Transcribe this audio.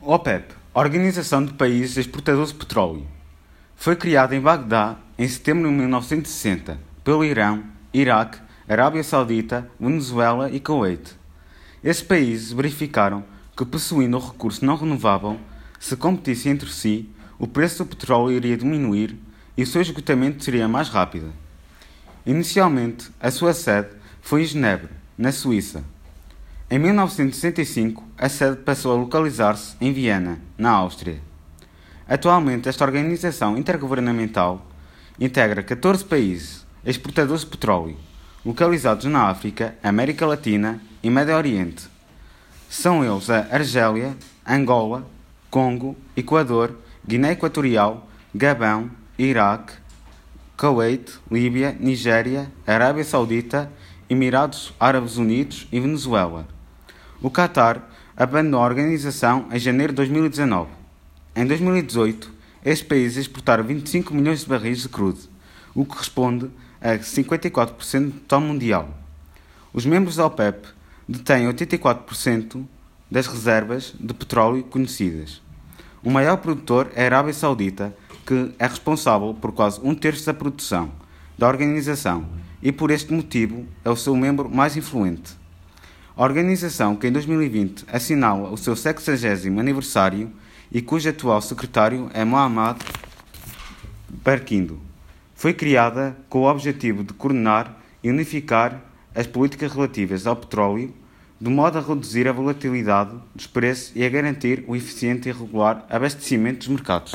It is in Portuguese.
OPEP, Organização de Países Exportadores de Petróleo, foi criada em Bagdá em setembro de 1960 pelo Irão, Iraque, Arábia Saudita, Venezuela e Kuwait. Esses países verificaram que, possuindo o recurso não renovável, se competissem entre si, o preço do petróleo iria diminuir e o seu esgotamento seria mais rápido. Inicialmente, a sua sede foi em Genebra, na Suíça. Em 1965, a sede passou a localizar-se em Viena, na Áustria. Atualmente, esta organização intergovernamental integra 14 países exportadores de petróleo, localizados na África, América Latina e Médio Oriente. São eles a Argélia, Angola, Congo, Equador, Guiné Equatorial, Gabão, Iraque, Kuwait, Líbia, Nigéria, Arábia Saudita, Emirados Árabes Unidos e Venezuela. O Qatar abandonou a organização em janeiro de 2019. Em 2018, este país exportaram 25 milhões de barris de crudo, o que corresponde a 54% do total mundial. Os membros da OPEP detêm 84% das reservas de petróleo conhecidas. O maior produtor é a Arábia Saudita, que é responsável por quase um terço da produção da organização e, por este motivo, é o seu membro mais influente. A organização, que em 2020 assinala o seu 60 aniversário e cujo atual secretário é Mohamed Barkindo, foi criada com o objetivo de coordenar e unificar as políticas relativas ao petróleo, de modo a reduzir a volatilidade dos preços e a garantir o eficiente e regular abastecimento dos mercados.